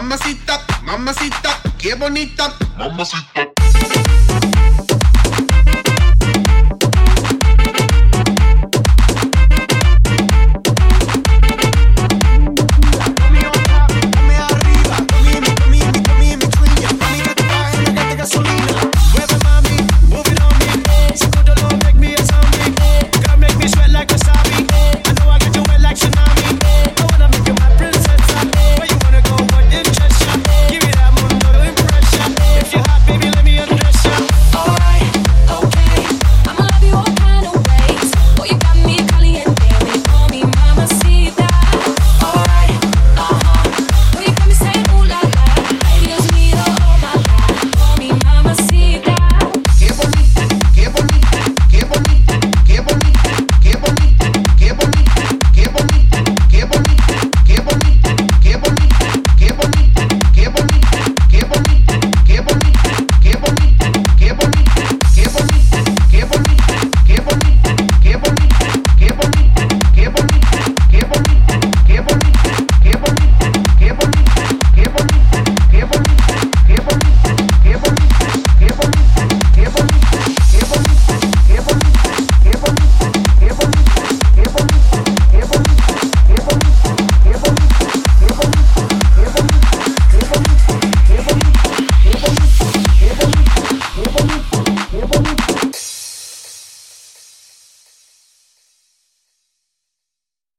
mamacita, mamacita, qué bonita, mamacita.